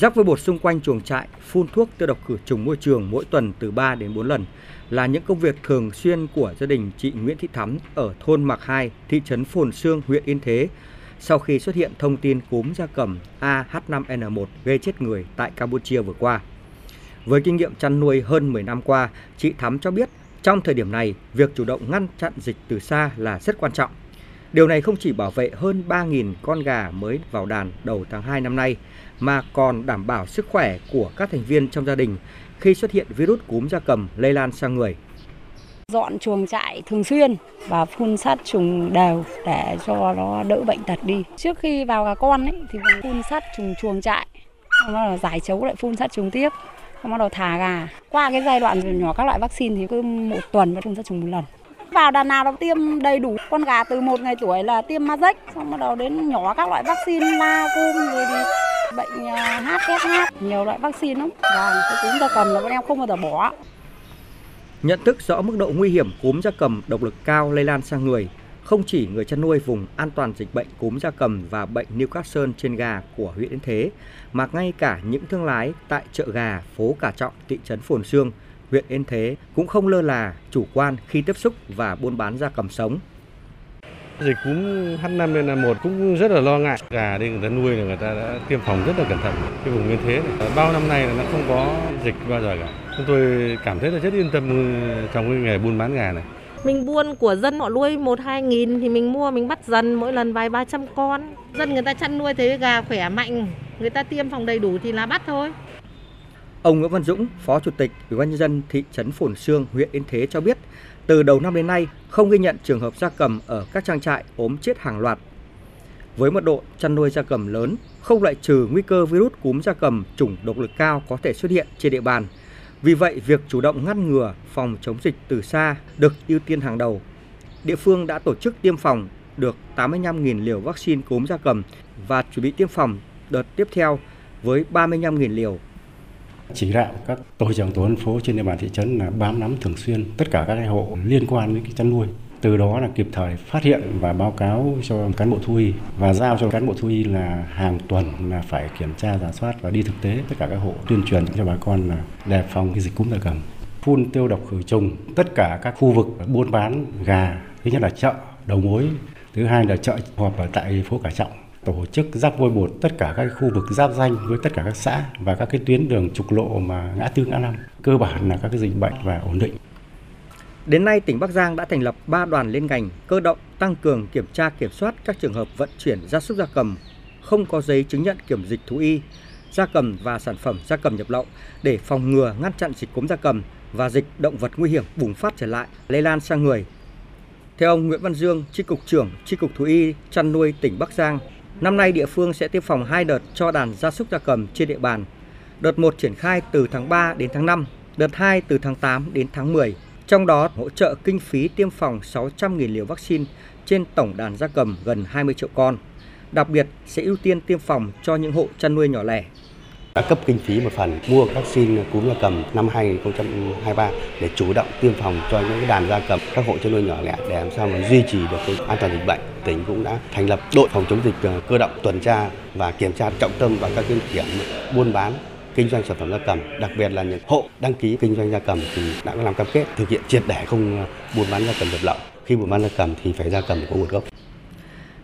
Rắc vôi bột xung quanh chuồng trại, phun thuốc tiêu độc khử trùng môi trường mỗi tuần từ 3 đến 4 lần là những công việc thường xuyên của gia đình chị Nguyễn Thị Thắm ở thôn Mạc 2, thị trấn Phồn Sương, huyện Yên Thế sau khi xuất hiện thông tin cúm gia cầm AH5N1 gây chết người tại Campuchia vừa qua. Với kinh nghiệm chăn nuôi hơn 10 năm qua, chị Thắm cho biết trong thời điểm này, việc chủ động ngăn chặn dịch từ xa là rất quan trọng. Điều này không chỉ bảo vệ hơn 3.000 con gà mới vào đàn đầu tháng 2 năm nay, mà còn đảm bảo sức khỏe của các thành viên trong gia đình khi xuất hiện virus cúm gia cầm lây lan sang người. Dọn chuồng trại thường xuyên và phun sát trùng đều để cho nó đỡ bệnh tật đi. Trước khi vào gà con ấy, thì phun sát trùng chuồng trại, nó giải chấu lại phun sát trùng tiếp xong bắt đầu thả gà qua cái giai đoạn nhỏ các loại vaccine thì cứ một tuần mới phun sát trùng một lần vào đàn nào nó tiêm đầy đủ con gà từ một ngày tuổi là tiêm Mazek xong bắt đầu đến nhỏ các loại vaccine la cúm rồi thì bệnh HSH à, nhiều loại vaccine lắm. Và cái cúm gia cầm là bọn em không bao giờ bỏ. Nhận thức rõ mức độ nguy hiểm cúm gia cầm độc lực cao lây lan sang người không chỉ người chăn nuôi vùng an toàn dịch bệnh cúm gia cầm và bệnh Newcastle trên gà của huyện Yên Thế, mà ngay cả những thương lái tại chợ gà phố Cả Trọng, thị trấn Phồn Sương, huyện Yên Thế cũng không lơ là chủ quan khi tiếp xúc và buôn bán gia cầm sống. Dịch cúm H5N1 cũng rất là lo ngại. Gà đây người ta nuôi là người ta đã tiêm phòng rất là cẩn thận. Cái vùng Yên Thế này, bao năm nay là nó không có dịch bao giờ cả. Chúng tôi cảm thấy là rất yên tâm trong cái nghề buôn bán gà này. Mình buôn của dân họ nuôi 1-2 nghìn thì mình mua mình bắt dần mỗi lần vài ba trăm con. Dân người ta chăn nuôi thấy gà khỏe mạnh, người ta tiêm phòng đầy đủ thì là bắt thôi. Ông Nguyễn Văn Dũng, Phó Chủ tịch Ủy ban nhân dân thị trấn Phồn Sương, huyện Yên Thế cho biết, từ đầu năm đến nay không ghi nhận trường hợp gia cầm ở các trang trại ốm chết hàng loạt. Với mật độ chăn nuôi gia cầm lớn, không loại trừ nguy cơ virus cúm gia cầm chủng độc lực cao có thể xuất hiện trên địa bàn vì vậy, việc chủ động ngăn ngừa phòng chống dịch từ xa được ưu tiên hàng đầu. Địa phương đã tổ chức tiêm phòng được 85.000 liều vaccine cúm gia cầm và chuẩn bị tiêm phòng đợt tiếp theo với 35.000 liều. Chỉ đạo các tổ trưởng tổ dân phố trên địa bàn thị trấn là bám nắm thường xuyên tất cả các hộ liên quan đến cái chăn nuôi. Từ đó là kịp thời phát hiện và báo cáo cho cán bộ thú y và giao cho cán bộ thú y là hàng tuần là phải kiểm tra, giả soát và đi thực tế tất cả các hộ, tuyên truyền cho bà con là đề phòng cái dịch cúm gia cầm. Phun tiêu độc khử trùng, tất cả các khu vực buôn bán gà, thứ nhất là chợ đầu mối, thứ hai là chợ họp ở tại phố cả trọng tổ chức rắc vôi bột tất cả các khu vực giáp danh với tất cả các xã và các cái tuyến đường trục lộ mà ngã tư ngã năm cơ bản là các cái dịch bệnh và ổn định Đến nay, tỉnh Bắc Giang đã thành lập 3 đoàn liên ngành cơ động tăng cường kiểm tra kiểm soát các trường hợp vận chuyển gia súc gia cầm không có giấy chứng nhận kiểm dịch thú y, gia cầm và sản phẩm gia cầm nhập lậu để phòng ngừa ngăn chặn dịch cúm gia cầm và dịch động vật nguy hiểm bùng phát trở lại, lây lan sang người. Theo ông Nguyễn Văn Dương, Chi cục trưởng Chi cục Thú y chăn nuôi tỉnh Bắc Giang, năm nay địa phương sẽ tiêm phòng 2 đợt cho đàn gia súc gia cầm trên địa bàn. Đợt 1 triển khai từ tháng 3 đến tháng 5, đợt 2 từ tháng 8 đến tháng 10 trong đó hỗ trợ kinh phí tiêm phòng 600.000 liều vaccine trên tổng đàn gia cầm gần 20 triệu con. Đặc biệt sẽ ưu tiên tiêm phòng cho những hộ chăn nuôi nhỏ lẻ. Đã cấp kinh phí một phần mua vaccine cúm gia cầm năm 2023 để chủ động tiêm phòng cho những đàn gia cầm, các hộ chăn nuôi nhỏ lẻ để làm sao mà duy trì được cái an toàn dịch bệnh. Tỉnh cũng đã thành lập đội phòng chống dịch ờ, cơ động tuần tra và kiểm tra trọng tâm vào các cái điểm buôn bán kinh doanh sản phẩm gia cầm, đặc biệt là những hộ đăng ký kinh doanh gia cầm thì đã làm cam kết thực hiện triệt để không ờ, buôn bán gia cầm nhập lậu. Khi buôn bán gia cầm thì phải gia cầm có nguồn gốc.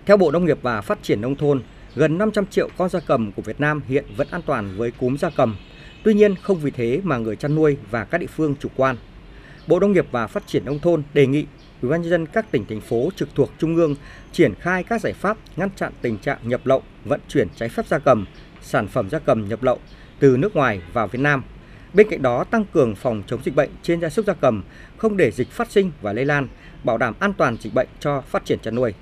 Theo Bộ Nông nghiệp và Phát triển nông thôn, gần 500 triệu con gia cầm của Việt Nam hiện vẫn an toàn với cúm gia cầm. Tuy nhiên, không vì thế mà người chăn nuôi và các địa phương chủ quan. Bộ Nông nghiệp và Phát triển nông thôn đề nghị Ủy ban nhân dân các tỉnh thành phố trực thuộc trung ương triển khai các giải pháp ngăn chặn tình trạng nhập lậu, vận chuyển trái phép gia cầm, sản phẩm gia cầm nhập lậu từ nước ngoài vào Việt Nam. Bên cạnh đó, tăng cường phòng chống dịch bệnh trên gia súc gia cầm, không để dịch phát sinh và lây lan, bảo đảm an toàn dịch bệnh cho phát triển chăn nuôi.